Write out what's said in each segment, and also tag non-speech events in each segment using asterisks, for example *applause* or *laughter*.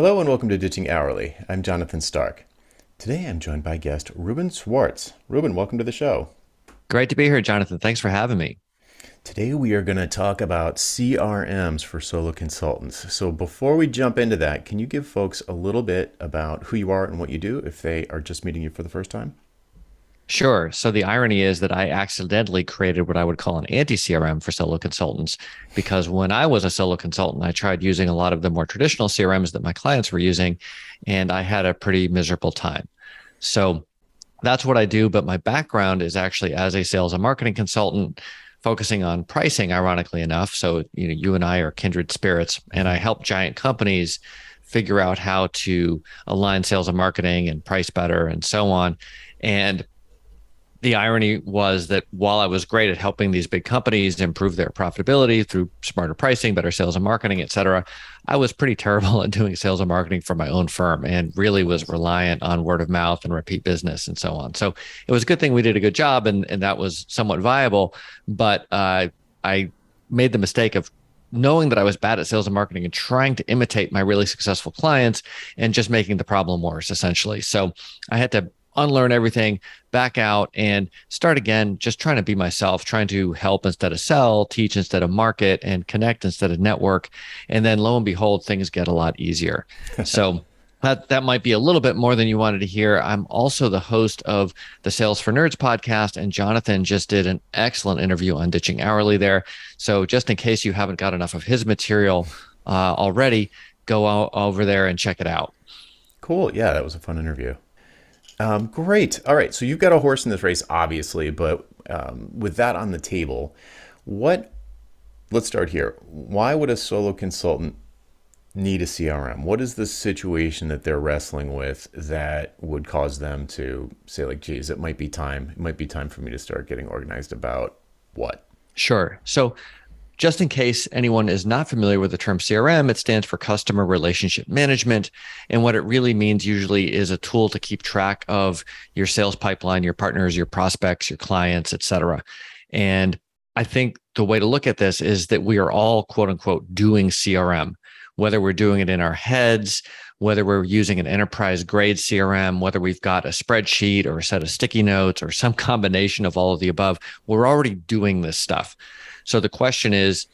Hello and welcome to Ditching Hourly. I'm Jonathan Stark. Today I'm joined by guest Reuben Swartz. Reuben, welcome to the show. Great to be here, Jonathan. Thanks for having me. Today we are going to talk about CRMs for solo consultants. So before we jump into that, can you give folks a little bit about who you are and what you do if they are just meeting you for the first time? Sure. So the irony is that I accidentally created what I would call an anti CRM for solo consultants because when I was a solo consultant, I tried using a lot of the more traditional CRMs that my clients were using, and I had a pretty miserable time. So that's what I do. But my background is actually as a sales and marketing consultant, focusing on pricing, ironically enough. So you know, you and I are kindred spirits, and I help giant companies figure out how to align sales and marketing and price better and so on. And the irony was that while I was great at helping these big companies improve their profitability through smarter pricing, better sales and marketing, et cetera, I was pretty *laughs* terrible at doing sales and marketing for my own firm and really was reliant on word of mouth and repeat business and so on. So it was a good thing we did a good job and, and that was somewhat viable. But uh, I made the mistake of knowing that I was bad at sales and marketing and trying to imitate my really successful clients and just making the problem worse, essentially. So I had to unlearn everything, back out and start again, just trying to be myself, trying to help instead of sell, teach instead of market, and connect instead of network. And then lo and behold, things get a lot easier. *laughs* so that that might be a little bit more than you wanted to hear. I'm also the host of the Sales for Nerds podcast, and Jonathan just did an excellent interview on ditching hourly there. So just in case you haven't got enough of his material uh, already, go over there and check it out. Cool. Yeah, that was a fun interview. Um, great. All right. So you've got a horse in this race, obviously, but um, with that on the table, what? Let's start here. Why would a solo consultant need a CRM? What is the situation that they're wrestling with that would cause them to say, like, geez, it might be time. It might be time for me to start getting organized about what? Sure. So just in case anyone is not familiar with the term CRM, it stands for customer relationship management. And what it really means usually is a tool to keep track of your sales pipeline, your partners, your prospects, your clients, et cetera. And I think the way to look at this is that we are all quote unquote doing CRM, whether we're doing it in our heads, whether we're using an enterprise grade CRM, whether we've got a spreadsheet or a set of sticky notes or some *laughs* combination of all of the above, we're already doing this stuff. So the question is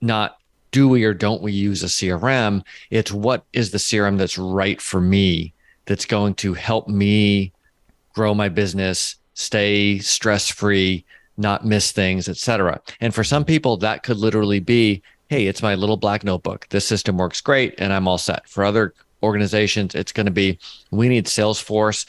not do we or don't we use a CRM? It's what is the CRM that's right for me, that's going to help me grow my business, stay stress free, not miss things, etc. And for some people, that could literally be, hey, it's my little black notebook. This system works great and I'm all set. For other organizations, it's going to be, we need Salesforce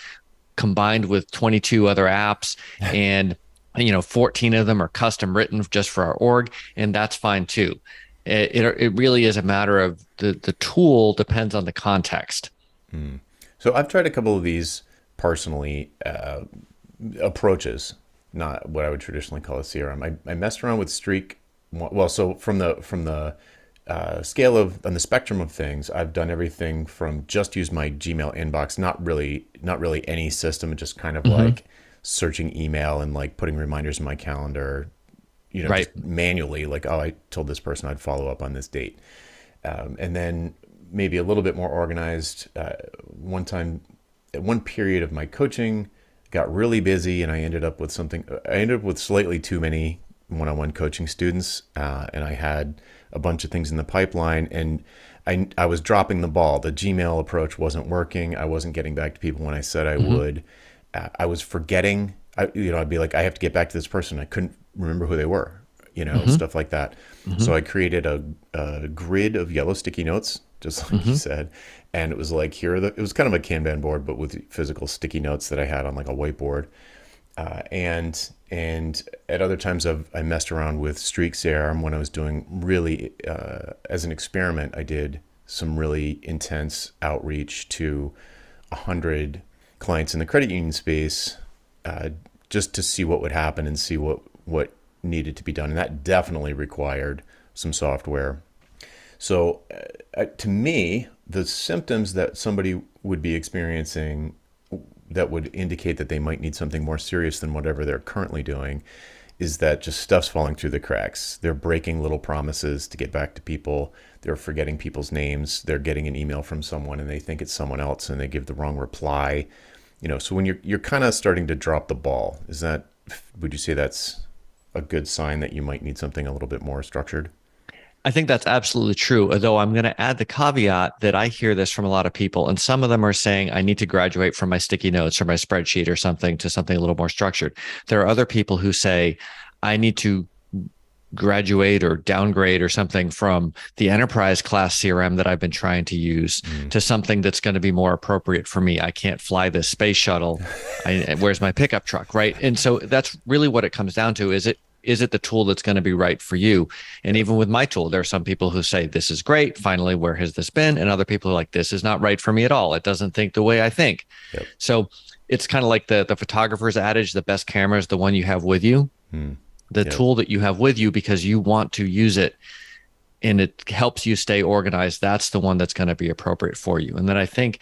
combined with 22 other apps *laughs* and you know 14 of them are custom written just for our org and that's fine too it, it, it really is a matter of the the tool depends on the context mm. so i've tried a couple of these personally uh, approaches not what i would traditionally call a crm I, I messed around with streak well so from the from the uh, scale of on the spectrum of things i've done everything from just use my gmail inbox not really not really any system just kind of mm-hmm. like searching email and like putting reminders in my calendar, you know, right. just manually, like, oh, I told this person I'd follow up on this date. Um, and then maybe a little bit more organized. Uh, one time, at one period of my coaching, got really busy and I ended up with something, I ended up with slightly too many one on one coaching students. Uh, and I had a bunch of things in the pipeline and I, I was dropping the ball. The Gmail approach wasn't working. I wasn't getting back to people when I said I mm-hmm. would. I was forgetting. I, you know, I'd be like, I have to get back to this person. I couldn't remember who they were, you know, mm-hmm. stuff like that. Mm-hmm. So I created a, a, grid of yellow sticky notes, just like mm-hmm. you said. And it was like, here are the, it was kind of a Kanban board, but with physical sticky notes that I had on like a whiteboard. Uh, and and at other times I've, I messed around with Streak CRM when I was doing really uh, as an experiment. I did some really intense outreach to a hundred clients in the credit union space uh, just to see what would happen and see what what needed to be done, and that definitely required some software. So, uh, to me, the symptoms that somebody would be experiencing that would indicate that they might need something more serious than whatever they're currently doing is that just stuff's falling through the cracks. They're breaking little promises to get back to people. They're forgetting people's names. They're getting an email from someone and they think it's someone else and they give the wrong reply. You know, so when you're you're kind of starting to drop the ball, is that would you say that's a good sign that you might need something a little bit more structured? I think that's absolutely true. Although I'm going to add the caveat that I hear this from a lot of people, and some of them are saying I need to graduate from my sticky notes or my spreadsheet or something to something a little more structured. There are other people who say I need to graduate or downgrade or something from the enterprise class CRM that I've been trying to use mm. to something that's going to be more appropriate for me. I can't fly this space shuttle. *laughs* I, where's my pickup truck, right? And so that's really what it comes down to. Is it is it the tool that's going to be right for you? And even with my tool, there are some people who say, This is great. Finally, where has this been? And other people are like, This is not right for me at all. It doesn't think the way I think. Yep. So it's kind of like the the photographer's adage the best camera is the one you have with you, hmm. The tool that you have with you because you want to use it and it helps you stay organized. That's the one that's going to be appropriate for you. And then I think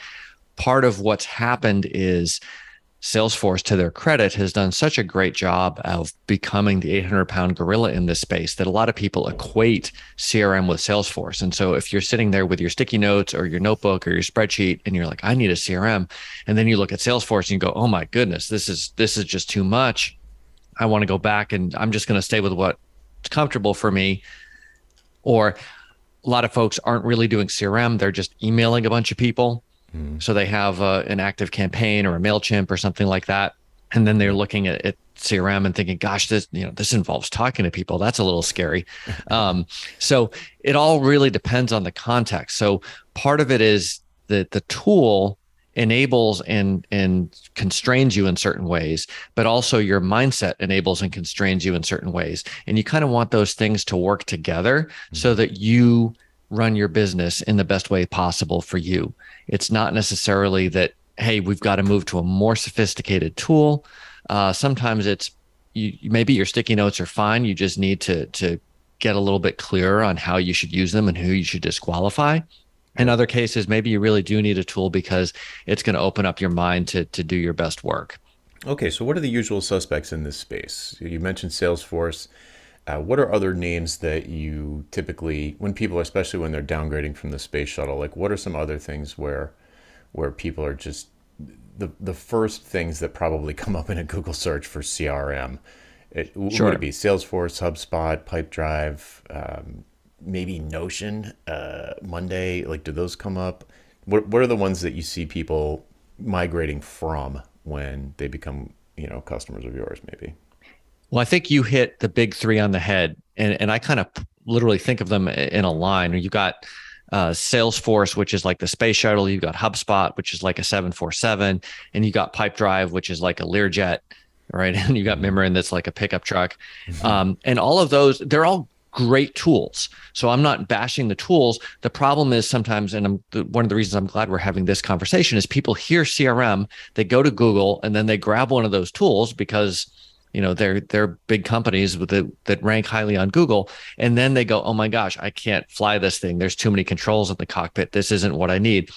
part of what's happened is Salesforce, to their credit, has done such a great job of becoming the 800 pound gorilla in this space that a lot of people equate CRM with Salesforce. And so if you're sitting there with your sticky notes or your notebook or your spreadsheet and you're like, I need a CRM, and then you look at Salesforce and you go, oh my goodness, this is this is just too much. I want to go back and I'm just going to stay with what's comfortable for me. Or a lot of folks aren't really doing CRM, they're just emailing a bunch of people Mm. So they have uh, an active campaign or a Mailchimp or something like that, and then they're looking at, at, CRM and thinking, "Gosh, this you know this involves talking to people. That's a little scary." *laughs* um, so it all really depends on the context. So part of it is that the tool enables and and constrains you in certain ways but also your mindset enables and constrains you in certain ways and you kind of want those things to work together mm-hmm. so that you run your business in the best way possible for you. It's not necessarily that, hey, we've got to move to a more sophisticated tool. Uh, sometimes it's you, maybe your sticky notes are fine. You just need to to get a little bit clearer on how you should use them and who you should disqualify. In other cases, maybe you really do need a tool because it's going to open up your mind to to do your best work. Okay, so what are the usual suspects in this space? You mentioned Salesforce. Uh, what are other names that you typically, when people, especially when they're downgrading from the space shuttle, like what are some other things where, where people are just the the first things that probably *laughs* come up in a Google search for CRM? It, sure. Would it be Salesforce, HubSpot, Pipedrive, um, maybe Notion, uh, Monday? Like, do those come up? What What are the ones that you see people migrating from when they become, you know, customers of yours? Maybe. Well, I think you hit the big three on the head, and and I kind of literally think of them in a line. You got uh, Salesforce, which is like the space shuttle. You've got HubSpot, which is like a seven four seven, and you got Pipedrive, which is like a Learjet, right? *laughs* And you got mm-hmm. That's like a pickup truck. Mm-hmm. Um, and all of those, they're all great tools. So I'm not bashing the tools. The problem is sometimes, and I'm one of the reasons I'm glad we're having this conversation is people hear CRM, they go to Google, and then they grab one of those tools because you know they're they're big companies with the, that rank highly on google and then they go oh my gosh i can't fly this thing there's too many controls in the cockpit this isn't what i need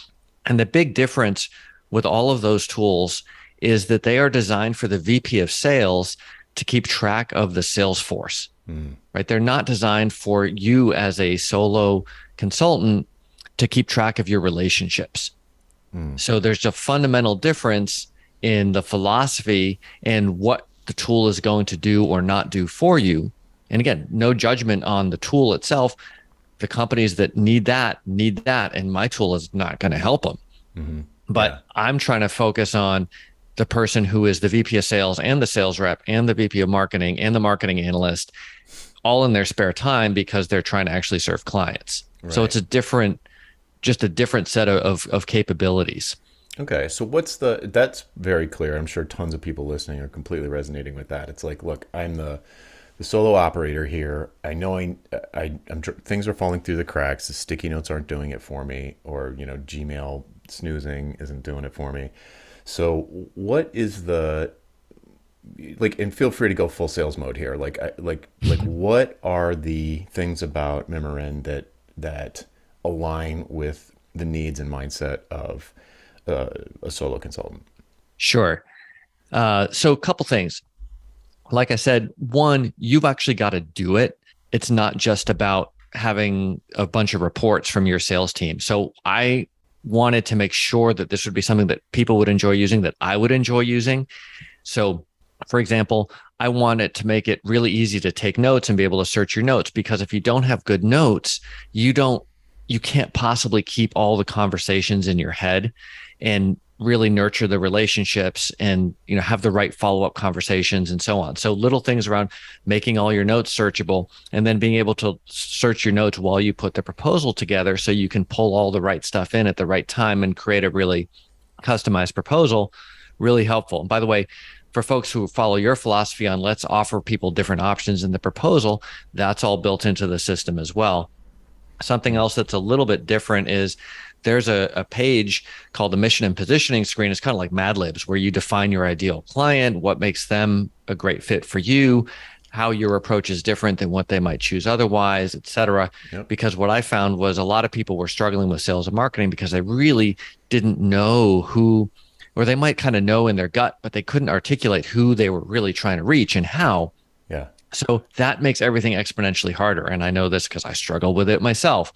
and the big difference with all of those tools is that they are designed for the vp of sales to keep track of the sales force mm. right they're not designed for you as a solo consultant to keep track of your relationships mm. so there's a fundamental difference in the philosophy and what the tool is going to do or not do for you. And again, no judgment on the tool itself. The companies that need that need that, and my tool is not going to help them. Mm-hmm. But yeah. I'm trying to focus on the person who is the VP of sales and the sales rep and the VP of marketing and the marketing analyst all in their spare time because they're trying to actually serve clients. Right. So it's a different, just a different set of, of, of capabilities. Okay, so what's the that's very clear. I'm sure tons of people listening are completely resonating with that. It's like, look, I'm the the solo operator here. I know I, I am things are falling through the cracks. The sticky notes aren't doing it for me, or you know, Gmail snoozing isn't doing it for me. So, what is the like? And feel free to go full sales mode here. Like, I, like, like, *laughs* what are the things about Mimiran that that align with the needs and mindset of uh, a solo consultant? Sure. Uh, so, a couple things. like I said, one, you've actually got to do it. It's not just about having a bunch of reports from your sales team. So I wanted to make sure that this would be something that people would enjoy using, that I would enjoy using. So, for example, I wanted to make it really easy to take notes and be able to search your notes because if you don't have good notes, you don't you can't possibly keep all the conversations in your head and really nurture the relationships and you know have the right follow-up conversations and so on. So little things around making all your notes searchable and then being able to search your notes while you put the proposal together so you can pull all the right stuff in at the right time and create a really customized proposal really helpful. And by the way for folks who follow your philosophy on let's offer people different options in the proposal that's all built into the system as well. Something else that's a little bit different is there's a, a page called the mission and positioning screen. It's kind of like Mad Libs, where you define your ideal client, what makes them a great fit for you, how your approach is different than what they might choose otherwise, et cetera. Yep. Because what I found was a lot of people were struggling with sales and marketing because they really didn't know who, or they might kind of know in their gut, but they couldn't articulate who they were really trying to reach and how. Yeah. So that makes everything exponentially harder. And I know this because I struggle with it myself.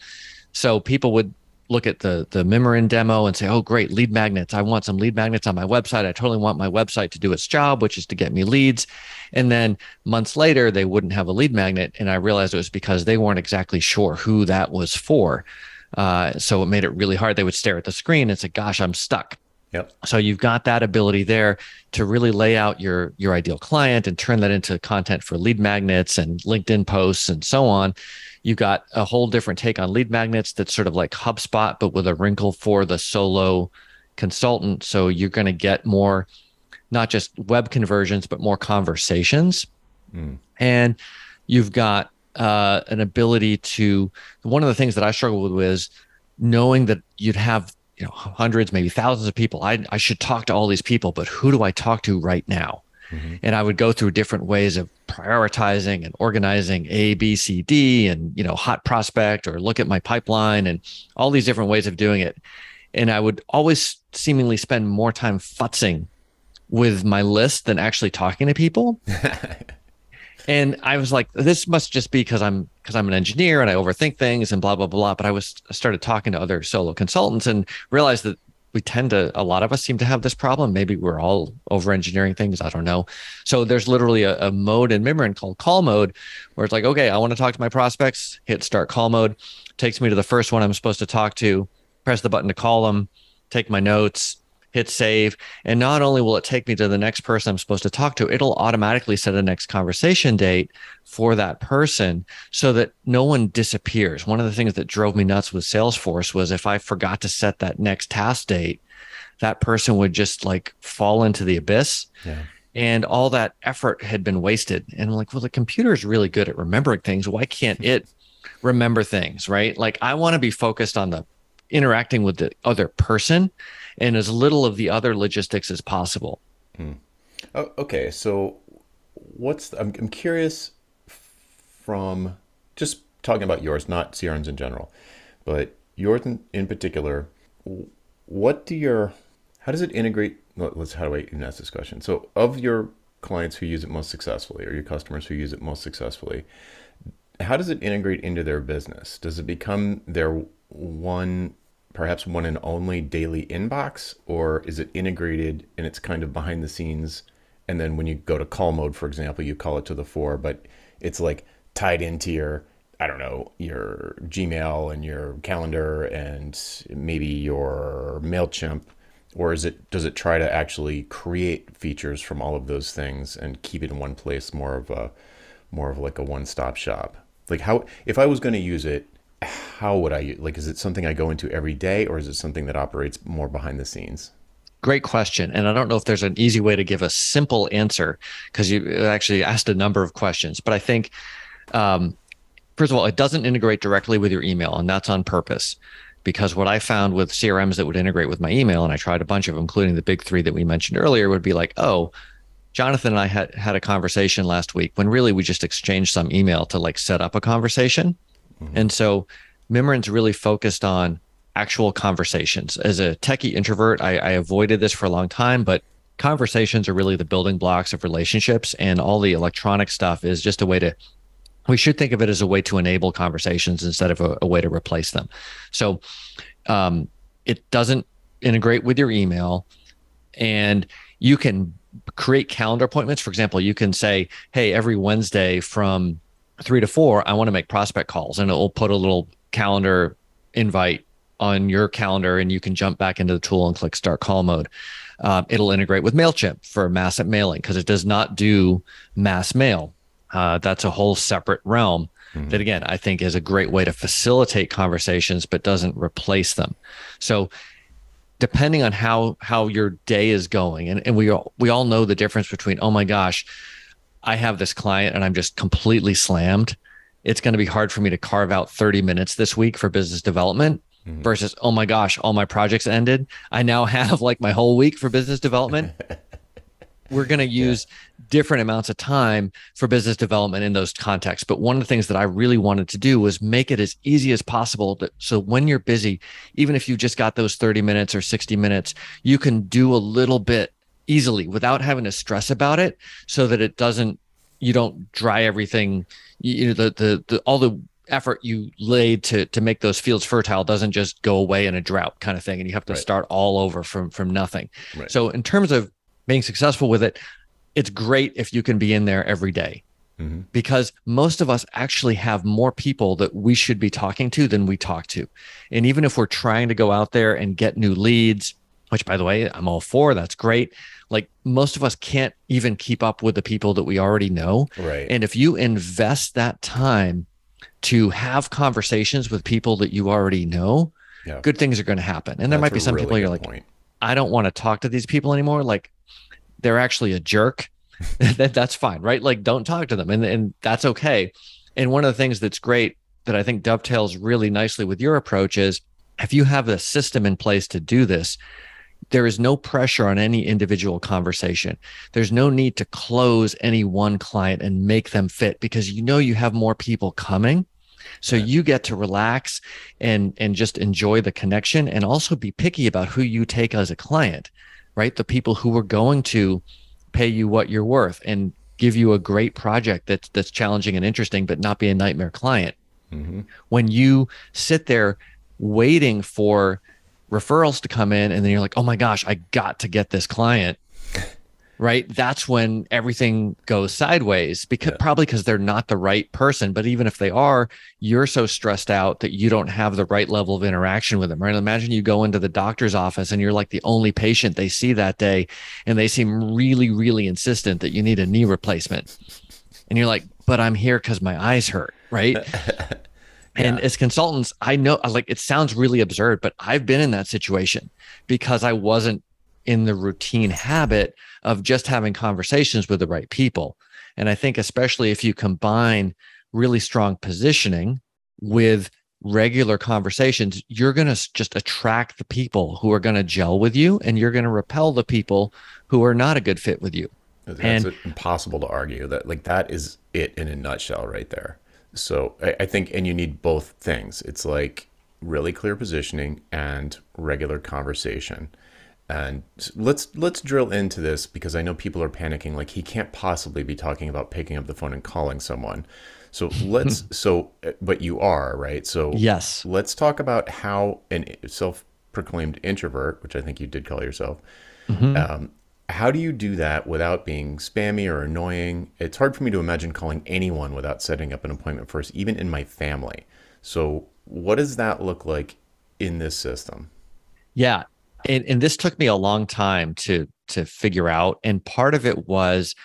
So people would look at the the Mimiran demo and say, "Oh, great, lead magnets! I want some lead magnets on my website. I totally want my website to do its job, which is to get me leads." And then months later, they wouldn't have a lead magnet, and I realized it was because they weren't exactly sure who that was for. Uh, so it made it really hard. They would stare at the screen and say, "Gosh, I'm stuck." Yep. So you've got that ability there to really lay out your your ideal client and turn that into content for lead magnets and LinkedIn posts and so on you got a whole different take on lead magnets that's sort of like HubSpot, but with a wrinkle for the solo consultant. So you're going to get more, not just web conversions, but more conversations. Mm. And you've got uh, an ability to, one of the things that I struggle with is knowing that you'd have you know hundreds maybe thousands of people I, I should talk to all these people but who do i talk to right now Mm-hmm. And I would go through different ways of prioritizing and organizing A, B, C, D, and you know, hot prospect or look at my pipeline and all these different ways of doing it. And I would always seemingly spend more time futzing with my list than actually talking to people. *laughs* and I was like, this must just be because I'm because I'm an engineer and I overthink things and blah blah blah. But I was I started talking to other solo consultants and realized that we tend to a lot of us seem to have this problem. Maybe we're all over engineering things. I don't know. So there's literally a, a mode in Mimiran called call mode where it's like okay i want to talk to my prospects hit start call mode takes me to the first one i'm supposed to talk to press the button to call them take my notes hit save. And not only will it take me to the next person I'm supposed to talk to, it'll automatically set a next conversation date for that person so that no one disappears. One of the things that drove me nuts with Salesforce was if I forgot to set that next task date, that person would just like fall into the abyss. Yeah. And all that effort had been wasted. And I'm like, well, the computer is really good at remembering things. Why can't it remember things? Right. Like, I want to be focused on the interacting with the other person and as little of the other logistics as possible. Hmm. Oh, okay, so what's I'm, I'm curious from just talking about yours, not CRMs in general, but yours in, in particular. What do your how does it integrate? Let's how do I even ask this question? So, of your clients who use it most successfully, or your customers who use it most successfully, how does it integrate into their business? Does it become their one perhaps one and only daily inbox, or is it integrated and it's kind of behind the scenes? And then when you go to call mode, for example, you call it to the fore, but it's like tied into your, I don't know, your Gmail and your calendar and maybe your MailChimp. Or is it does it try to actually create features from all of those things and keep it in one place more of a more of like a one-stop shop? Like how if I was going to use it, how would I like? Is it something I go into every day, or is it something that operates more behind the scenes? Great question. And I don't know if there's an easy way to give a simple answer because you actually asked a number of questions. But I think, um, first of all, it doesn't integrate directly with your email, and that's on purpose. Because what I found with CRMs that would integrate with my email, and I tried a bunch of them, including the big three that we mentioned earlier, would be like, oh, Jonathan and I had had a conversation last week when really we just exchanged some email to like set up a conversation. Mm-hmm. And so Mimiran's really focused on actual conversations. As a techie introvert, I, I, avoided this for a long time, but conversations are really the building blocks of relationships and all the electronic stuff is just a way to we should think of it as a way to enable conversations instead of a, a way to replace them so um, it doesn't integrate with your email and you can create calendar appointments for example you can say hey every wednesday from three to four i want to make prospect calls and it'll put a little calendar invite on your calendar and you can jump back into the tool and click start call mode uh, it'll integrate with MailChimp for mass mailing because it does not do mass mail. Uh, that's a whole separate realm mm-hmm. that, again, I think is a great way to facilitate conversations, but doesn't replace them. So, depending on how how your day is going, and, and we all we all know the difference between, oh my gosh, I have this client and I'm just completely slammed. It's going to be hard for me to carve out 30 minutes this week for business development mm-hmm. versus oh my gosh all my projects ended i now *laughs* have like my whole week for business development *laughs* we're going to use yeah. different amounts of time for business development in those contexts but one of the things that i really wanted to do was make it as easy as possible to, so when you're busy even if you just got those 30 minutes or 60 minutes you can do a little bit easily without having to stress about it so that it doesn't you don't dry everything you know the the, the all the effort you laid to to make those fields fertile doesn't just go away in a drought kind of thing and you have to right. start all over from from nothing right. so in terms of being successful with it it's great if you can be in there every day. Mm-hmm. because most of us actually have more people that we should be talking to than we talk to and even if we're trying to go out there and get new leads which by the way i'm all for that's great like most of us can't even keep up with the people that we already know right and if you invest that time to have conversations with people that you already know, yeah. good things are going to happen. And there might be some really people you're like, point. I don't want to talk to these people anymore. Like they're actually a jerk. *laughs* *laughs* that that's fine, right? Like don't talk to them, and and that's okay. And one of the things that's great that I think dovetails really nicely with your approach is if you have a system in place to do this, there is no pressure on any individual conversation. There's no need to close any one client and make them fit because you know you have more people coming so you get to relax and and just enjoy the connection and also be picky about who you take as a client, right? The people who are going to pay you what you're worth and give you a great project that's that's challenging and interesting, but not be a nightmare client. Mm-hmm. When you sit there waiting for referrals to come in and then you're like, oh my gosh, I got to get this client. Right? That's when everything goes sideways because yeah. probably because they're not the right person but even if they are you're so stressed out that you don't have the right level of interaction with them right? Imagine you go into the doctor's office and you're like the only patient they see that day and they seem really really insistent that you need a knee replacement. And you're like but i'm here because my eyes hurt right *laughs* And as consultants, I know like it sounds really absurd, but I've been in that situation because I wasn't in the routine habit of just having conversations with the right people. And I think, especially if you combine really strong positioning with regular conversations, you're going to just attract the people who are going to gel with you and you're going to repel the people who are not a good fit with you. That's and, impossible to argue that like that is it in a nutshell right there. So I, I think, and you need both things. It's like really clear positioning and regular conversation. And let's let's drill into this because I know people are panicking. Like he can't possibly be talking about picking up the phone and calling someone. So *laughs* let's so but you are right. So yes, let's talk about how an self-proclaimed introvert, which I think you did call yourself, mm-hmm. um, how do you do that without being spammy or annoying? It's hard for me to imagine calling anyone without setting up an appointment first, even in my family. So what does that look like in this system? Yeah, and, and this took me a long time to to figure out and part of it was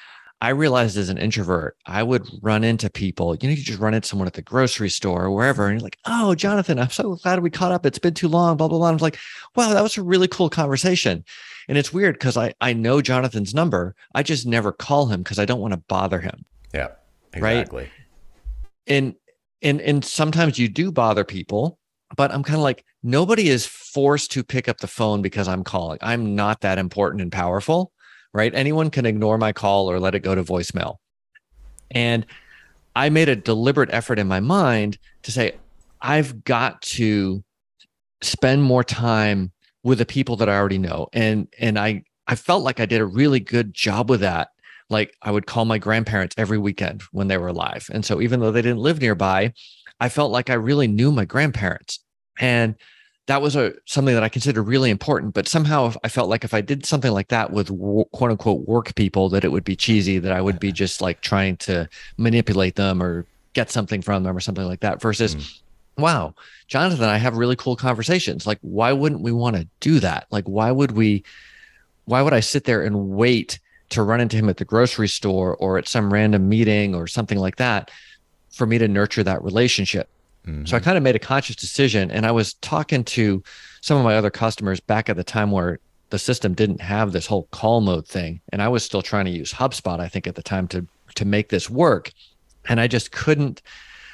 I realized as an introvert, I would run into people. You know, you just run into someone at the grocery store or wherever, and you're like, "Oh, Jonathan, I'm so glad we caught up. It's been too long." Blah blah blah. I'm like, "Wow, that was a really cool conversation." And it's weird because I I know Jonathan's number. I just never call him because I don't want to bother him. Yeah, exactly. Right? And and and sometimes you do bother people, but I'm kind of like, nobody is forced to pick up the phone because I'm calling. I'm not that important and powerful, right? Anyone can ignore my call or let it go to voicemail. And I made a deliberate effort in my mind to say, I've got to spend more time with the people that I already know. And and I I felt like I did a really good job with that. Like I would call my grandparents every weekend when they were alive. And so even though they didn't live nearby, I felt like I really knew my grandparents. And that was a something that I considered really important. But somehow I felt like if I did something like that with quote unquote work people, that it would be cheesy, that I would be just like trying to manipulate them or get something from them or something like that. Versus, mm. Wow, Jonathan and I have really cool conversations. Like, why wouldn't we want to do that? Like, why would we? Why would I sit there and wait to run into him at the grocery store or at some random meeting or something like that for me to nurture that relationship? Mm-hmm. So I kind of made a conscious decision. And I was talking to some of my other customers back at the time where the system didn't have this whole call mode thing. And I was still trying to use HubSpot, I think, at the time to to make this work. And I just couldn't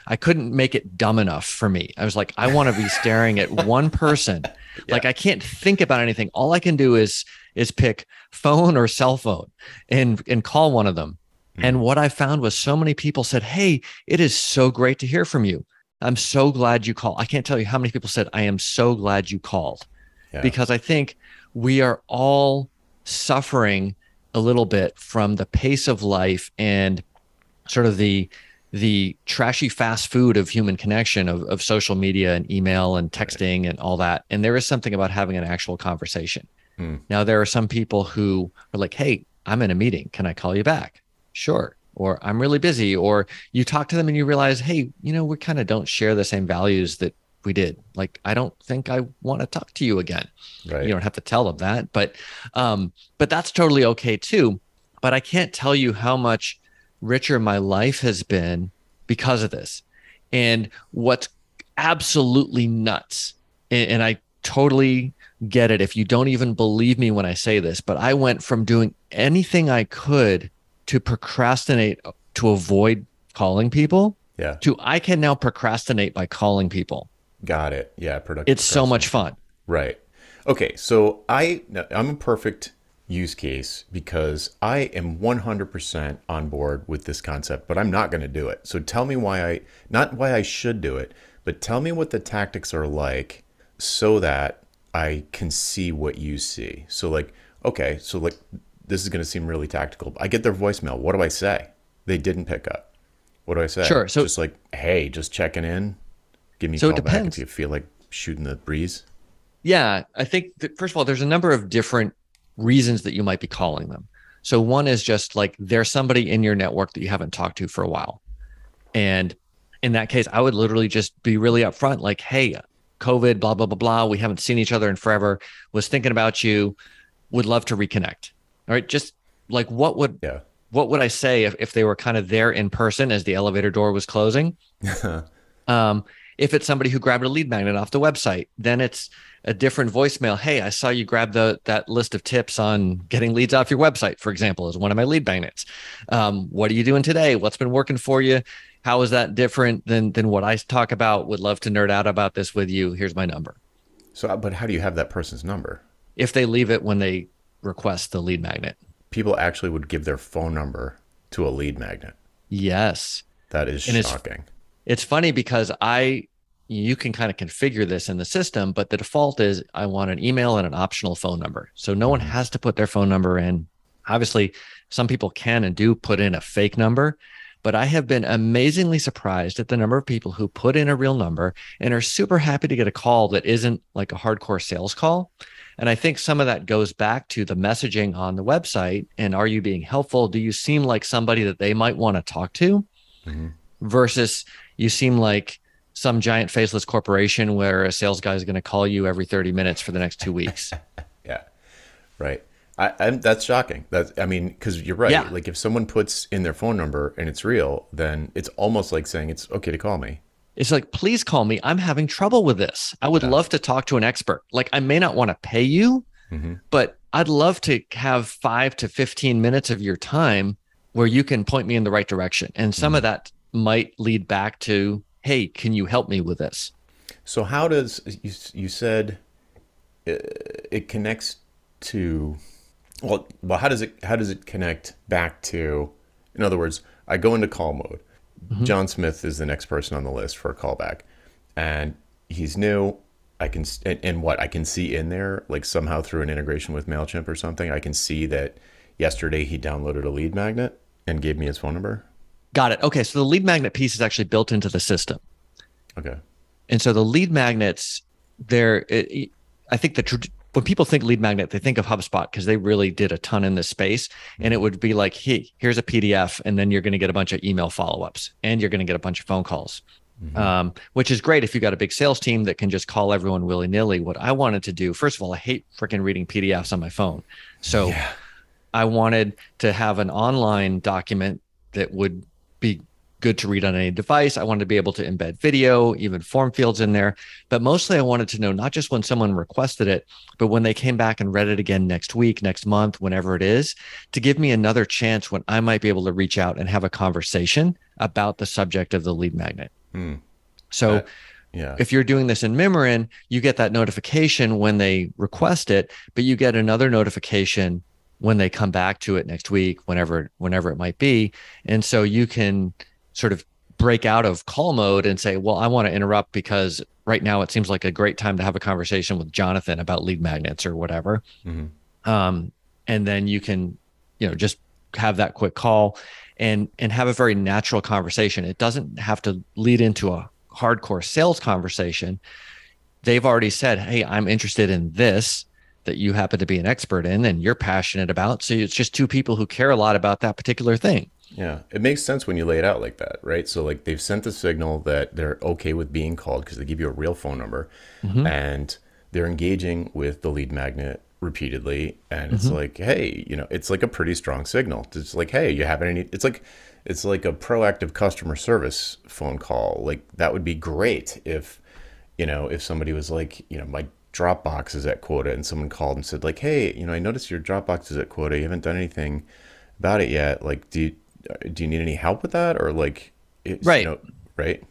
I couldn't make it dumb enough for me. I was like, I want to be staring at one person. *laughs* Yeah. Like I can't think about anything. All I can do is is pick phone or cell phone and and call one of them. Mm-hmm. And what I found was so many people said, "Hey, it is so great to hear from you." I'm so glad you called. I can't tell you how many people said, I am so glad you called. Yeah. Because I think we are all suffering a little bit from the pace of life and sort of the the trashy fast food of human connection of, of social media and email and texting and all that. And there is something about having an actual conversation. Hmm. Now there are some people who are like, hey, I'm in a meeting. Can I call you back? Sure or I'm really busy, or you talk to them and you realize, hey, you know, we kind of don't share the same values that we did. Like, I don't think I want to talk to you again. Right. You don't have to tell them that, but um, but that's totally okay too. But I can't tell you how much richer my life has been because of this. And what's absolutely nuts, and, and I totally get it if you don't even believe me when I say this, but I went from doing anything I could to procrastinate to avoid calling people yeah. to i can now procrastinate by calling people. Got it. Yeah productive it's so much fun. Right. Okay so i i'm a perfect use case because i am 100% on board with this concept but i'm not going to do it so tell me why i not why i should do it but tell me what the tactics are like so that i can see what you see so like okay so like this is going to seem really tactical. I get their voicemail. What do I say? They didn't pick up. What do I say? Sure. So just like, hey, just checking in. Give me a so call back if you feel like shooting the breeze. Yeah, I think that, first of all, there's a number of different reasons that you might be calling them. So one is just like there's somebody in your network that you haven't talked to for a while, and in that case, I would literally just be really upfront, like, hey, COVID, blah blah blah blah. We haven't seen each other in forever. Was thinking about you. Would love to reconnect. All right, just like what would yeah. what would I say if, if they were kind of there in person as the elevator door was closing? *laughs* um, if it's somebody who grabbed a lead magnet off the website, then it's a different voicemail. Hey, I saw you grab the that list of tips on getting leads off your website, for example, as one of my lead magnets. Um, what are you doing today? What's been working for you? How is that different than than what I talk about? Would love to nerd out about this with you. Here's my number. So, but how do you have that person's number? If they leave it when they request the lead magnet. People actually would give their phone number to a lead magnet. Yes. That is and shocking. It's, it's funny because I you can kind of configure this in the system, but the default is I want an email and an optional phone number. So no one mm-hmm. has to put their phone number in. Obviously, some people can and do put in a fake number, but I have been amazingly surprised at the number of people who put in a real number and are super happy to get a call that isn't like a hardcore sales call. And I think some of that goes back to the messaging on the website. And are you being helpful? Do you seem like somebody that they might want to talk to? Mm-hmm. Versus you seem like some giant faceless corporation where a sales guy is going to call you every 30 minutes for the next two weeks. *laughs* yeah. Right. I, I'm, that's shocking. That's, I mean, because you're right. Yeah. Like if someone puts in their phone number and it's real, then it's almost like saying it's okay to call me. It's like, please call me. I'm having trouble with this. I would yeah. love to talk to an expert. Like, I may not want to pay you, mm-hmm. but I'd love to have five to 15 minutes of your time where you can point me in the right direction. And some mm-hmm. of that might lead back to, hey, can you help me with this? So, how does you, you said it, it connects to, well, well, how does it, how does it connect back to, in other words, I go into call mode. Mm-hmm. John Smith is the next person on the list for a callback. And he's new. I can and, and what I can see in there, like somehow through an integration with Mailchimp or something, I can see that yesterday he downloaded a lead magnet and gave me his phone number. Got it. Okay, so the lead magnet piece is actually built into the system. Okay. And so the lead magnets, they're, it, I think the when people think lead magnet, they think of HubSpot because they really did a ton in this space. And it would be like, hey, here's a PDF, and then you're going to get a bunch of email follow ups, and you're going to get a bunch of phone calls, mm-hmm. um, which is great if you've got a big sales team that can just call everyone willy nilly. What I wanted to do, first of all, I hate freaking reading PDFs on my phone, so yeah. I wanted to have an online document that would be good to read on any device. I wanted to be able to embed video, even form fields in there. But mostly I wanted to know not just when someone requested it, but when they came back and read it again next week, next month, whenever it is, to give me another chance when I might be able to reach out and have a conversation about the subject of the lead magnet. Hmm. So, yeah. If you're doing this in Mimiran, you get that notification when they request it, but you get another notification when they come back to it next week, whenever whenever it might be. And so you can sort of break out of call mode and say, well, I want to interrupt because right now it seems like a great time to have a conversation with Jonathan about lead magnets or whatever. Mm-hmm. Um, and then you can, you know, just have that quick call and and have a very natural conversation. It doesn't have to lead into a hardcore sales conversation. They've already said, "Hey, I'm interested in this." That you happen to be an expert in and you're passionate about. So it's just two people who care a lot about that particular thing. Yeah, it makes sense when you lay it out like that, right? So like they've sent the signal that they're okay with being called because they give you a real phone number, mm-hmm. and they're engaging with the lead magnet repeatedly, and it's mm-hmm. like, hey, you know, it's like a pretty strong signal. It's like, hey, you have any? It's like it's like a proactive customer service phone call. Like that would be great if you know if somebody was like, you know, my Dropbox is at quota, and someone called and said like, hey, you know, I noticed your Dropbox is at quota. You haven't done anything about it yet. Like, do you do you need any help with that or like right you know, right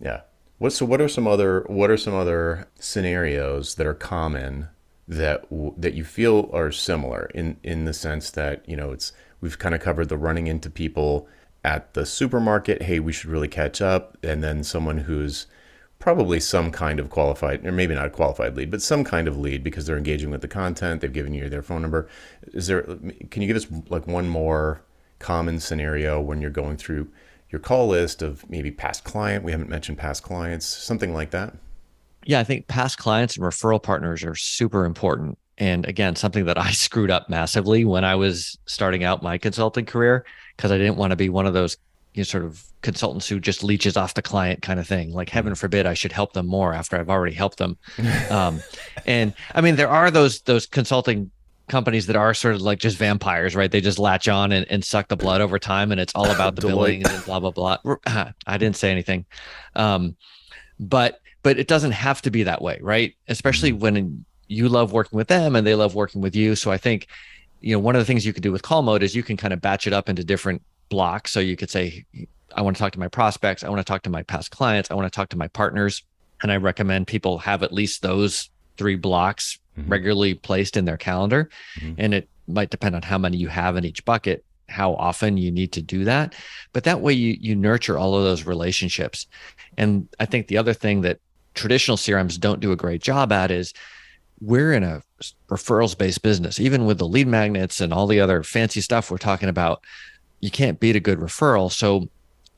yeah what so what are some other what are some other scenarios that are common that that you feel are similar in in the sense that you know it's we've kind of covered the running into people at the supermarket hey we should really catch up and then someone who's probably some kind of qualified or maybe not a qualified lead but some kind of lead because they're engaging with the content they've given you their phone number is there can you give us like one more common scenario when you're going through your call list of maybe past client. We haven't mentioned past clients, something like that. Yeah, I think past clients and referral partners are super important. And again, something that I *laughs* screwed up massively when I was starting out my consulting career because I didn't want to be one of those you know, sort of consultants who just leeches off the client kind of thing. Like heaven forbid I should help them more after I've already helped them. *laughs* Um, and I mean, there are those those consulting companies that are sort of like just vampires, right? They just latch on and, and suck the blood over time, and it's all about the billing and blah blah blah. *laughs* I didn't say anything, um, but but it doesn't have to be that way, right? Especially mm-hmm. when you love working with them and they love working with you. So I think you know one of the things you can do with call mode is you can kind of batch it up into different blocks. So you could say, I want to talk to my prospects, I want to talk to my past clients, I want to talk to my partners, and I recommend people have at least those three blocks mm-hmm. regularly placed in their calendar. Mm-hmm. And it might depend on how many you have in each bucket, how often you need to do that. But that way you you nurture all of those relationships. And I think the other thing that traditional CRMs don't do a great job at is we're in a referrals based business. Even with the lead magnets and all the other fancy stuff we're talking about, you can't beat a good referral. So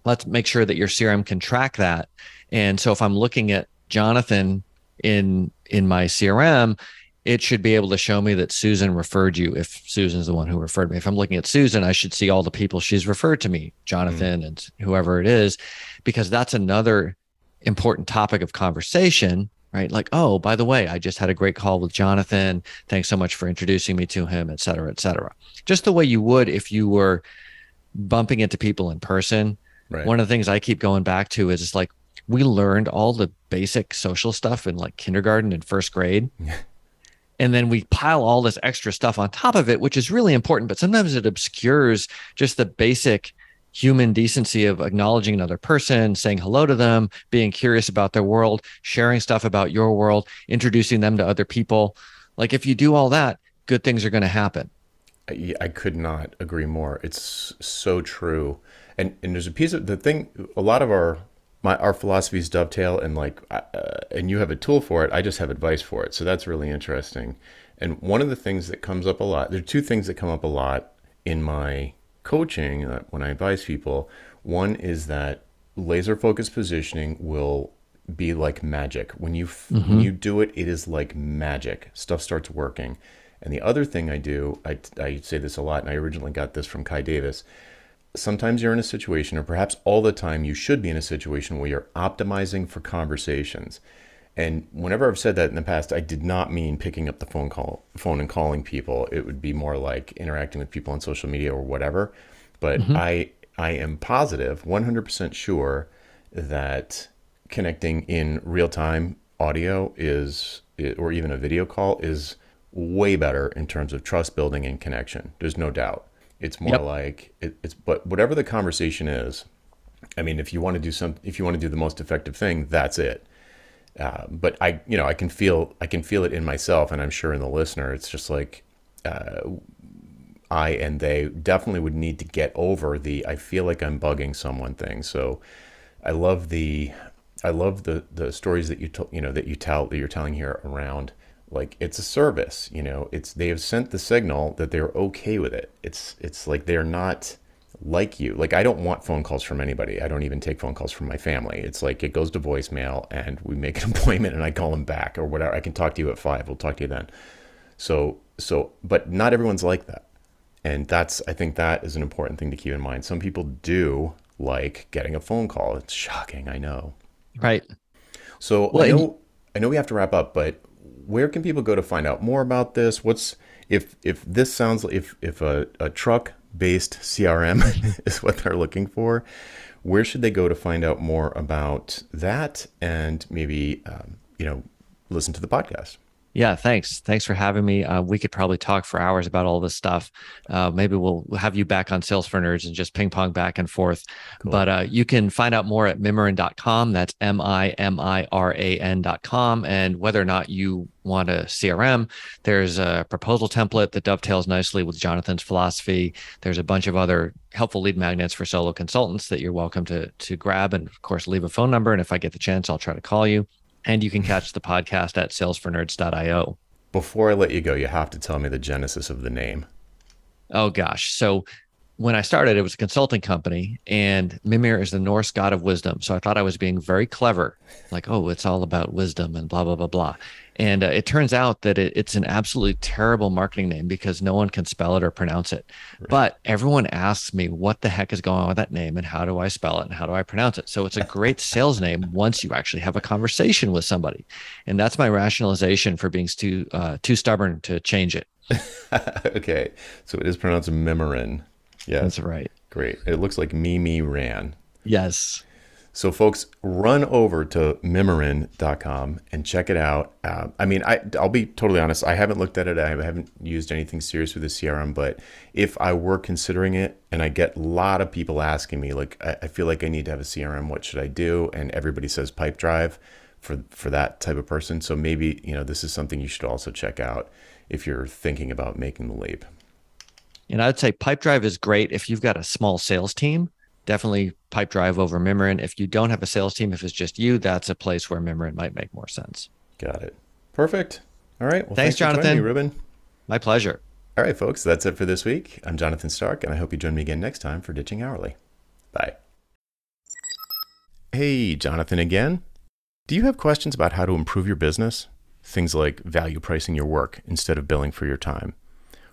let's make sure that your CRM can track that. And so if I'm looking at Jonathan in in my CRM, it should be able to show me that Susan referred you if Susan's the one who referred me. If I'm looking at Susan, I should see all the people she's referred to me, Jonathan mm. and whoever it is, because that's another important topic of conversation, right? Like, oh, by the way, I just had a great call with Jonathan. Thanks so much for introducing me to him, et cetera, et cetera. Just the way you would if you were bumping into people in person. Right. One of the things I keep going back to is it's like we learned all the basic social stuff in like kindergarten and first grade. and then we pile all this extra stuff on top of it which is really important but sometimes it obscures just the basic human decency of acknowledging another person saying hello to them being curious about their world sharing stuff about your world introducing them to other people like if you do all that good things are going to happen I, I could not agree more it's so true and and there's a piece of the thing a lot of our my our philosophies dovetail, and like, uh, and you have a tool for it. I just have advice for it. So that's really interesting. And one of the things that comes up a lot, there are two things that come up a lot in my coaching uh, when I advise people. One is that laser focused positioning will be like magic. When you mm-hmm. when you do it, it is like magic. Stuff starts working. And the other thing I do, I, I say this a lot, and I originally got this from Kai Davis. Sometimes you're in a situation, or perhaps all the time, you should be in a situation where you're optimizing for conversations. And whenever I've said that in the past, I did not mean picking up the phone call, phone and calling people. It would be more like interacting with people on social media or whatever. But mm-hmm. I I am positive, 100% sure that connecting in real time audio is, or even a video call, is way better in terms of trust building and connection. There's no doubt. It's more yep. like it, it's, but whatever the conversation is, I mean, if you want to do some, if you want to do the most effective thing, that's it. Uh, but I, you know, I can feel, I can feel it in myself, and I'm sure in the listener. It's just like uh, I and they definitely would need to get over the I feel like I'm bugging someone thing. So I love the I love the the stories that you t- you know that you tell that you're telling here around like it's a service, you know, it's they have sent the signal that they're okay with it. It's it's like they're not like you. Like I don't want phone calls from anybody. I don't even take phone calls from my family. It's like it goes to voicemail and we make an *laughs* appointment and I call them back or whatever. I can talk to you at 5. We'll talk to you then. So so but not everyone's like that. And that's, I think that is an important thing to keep in mind. Some people do like getting a phone call. It's shocking, I know. Right. So well, I know, I know we have to wrap up, but where can people go to find out more about this? What's if if this sounds like if if a, a truck based CRM *laughs* is what they're looking for, where should they go to find out more about that and maybe um, you know listen to the podcast? Yeah, thanks. Thanks for having me. Uh, we could probably talk for hours about all this stuff. Uh, maybe we'll have you back on Sales for Nerds and just ping pong back and forth. Cool. But uh, you can find out more at mimiran.com. That's M I M I R A N.com. And whether or not you want a CRM, there's a proposal template that dovetails nicely with Jonathan's philosophy. There's a bunch of other helpful lead magnets for solo consultants that you're welcome to to grab and of course leave a phone number and if I get the chance I'll try to call you and you can catch the podcast at salesfornerds.io. Before I let you go, you have to tell me the genesis of the name. Oh gosh. So when I started, it was a consulting company, and Mimir is the Norse god of wisdom. So I thought I was being very clever, like, oh, it's all about wisdom and blah, blah, blah, blah. And uh, it turns out that it, it's an absolutely terrible marketing name because no one can spell it or pronounce it. Right. But everyone asks me, what the heck is going on with that name and how do I spell it and how do I pronounce it? So it's a great sales name once you actually have a conversation with somebody. And that's my rationalization for being too, uh, too stubborn to change it. *laughs* okay. So it is pronounced Mimiran. Yeah. That's right. Great. It looks like Mimi ran. Yes. So, folks, run over to mimiran.com and check it out. Uh, I mean, I, I'll be totally honest. I haven't looked at it. I haven't used anything serious with the CRM. But if I were considering it, and I get a lot of people asking me, like, I, I feel like I need to have a CRM. What should I do? And everybody says Pipedrive for for that type of person. So maybe you know this is something you should also check out if you're thinking about making the leap. And I'd say Pipedrive is great if you've got a small sales team definitely Pipedrive over Mimiran. If you don't have a sales team, if it's just you, that's a place where Mimiran might make more sense. Got it. Perfect. All right. Well, thanks, thanks Jonathan. Me, Reuben. My pleasure. All right, folks. That's it for this week. I'm Jonathan Stark, and I hope you join me again next time for Ditching Hourly. Bye. Hey, Jonathan again. Do you have questions about how to improve your business? Things like value pricing your work instead of billing for your time,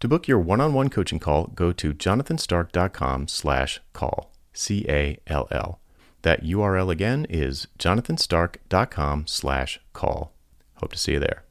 To book your one-on-one coaching call, go to jonathanstark.com slash call, C A L L. That URL again is jonathanstark.com slash call. Hope to see you there.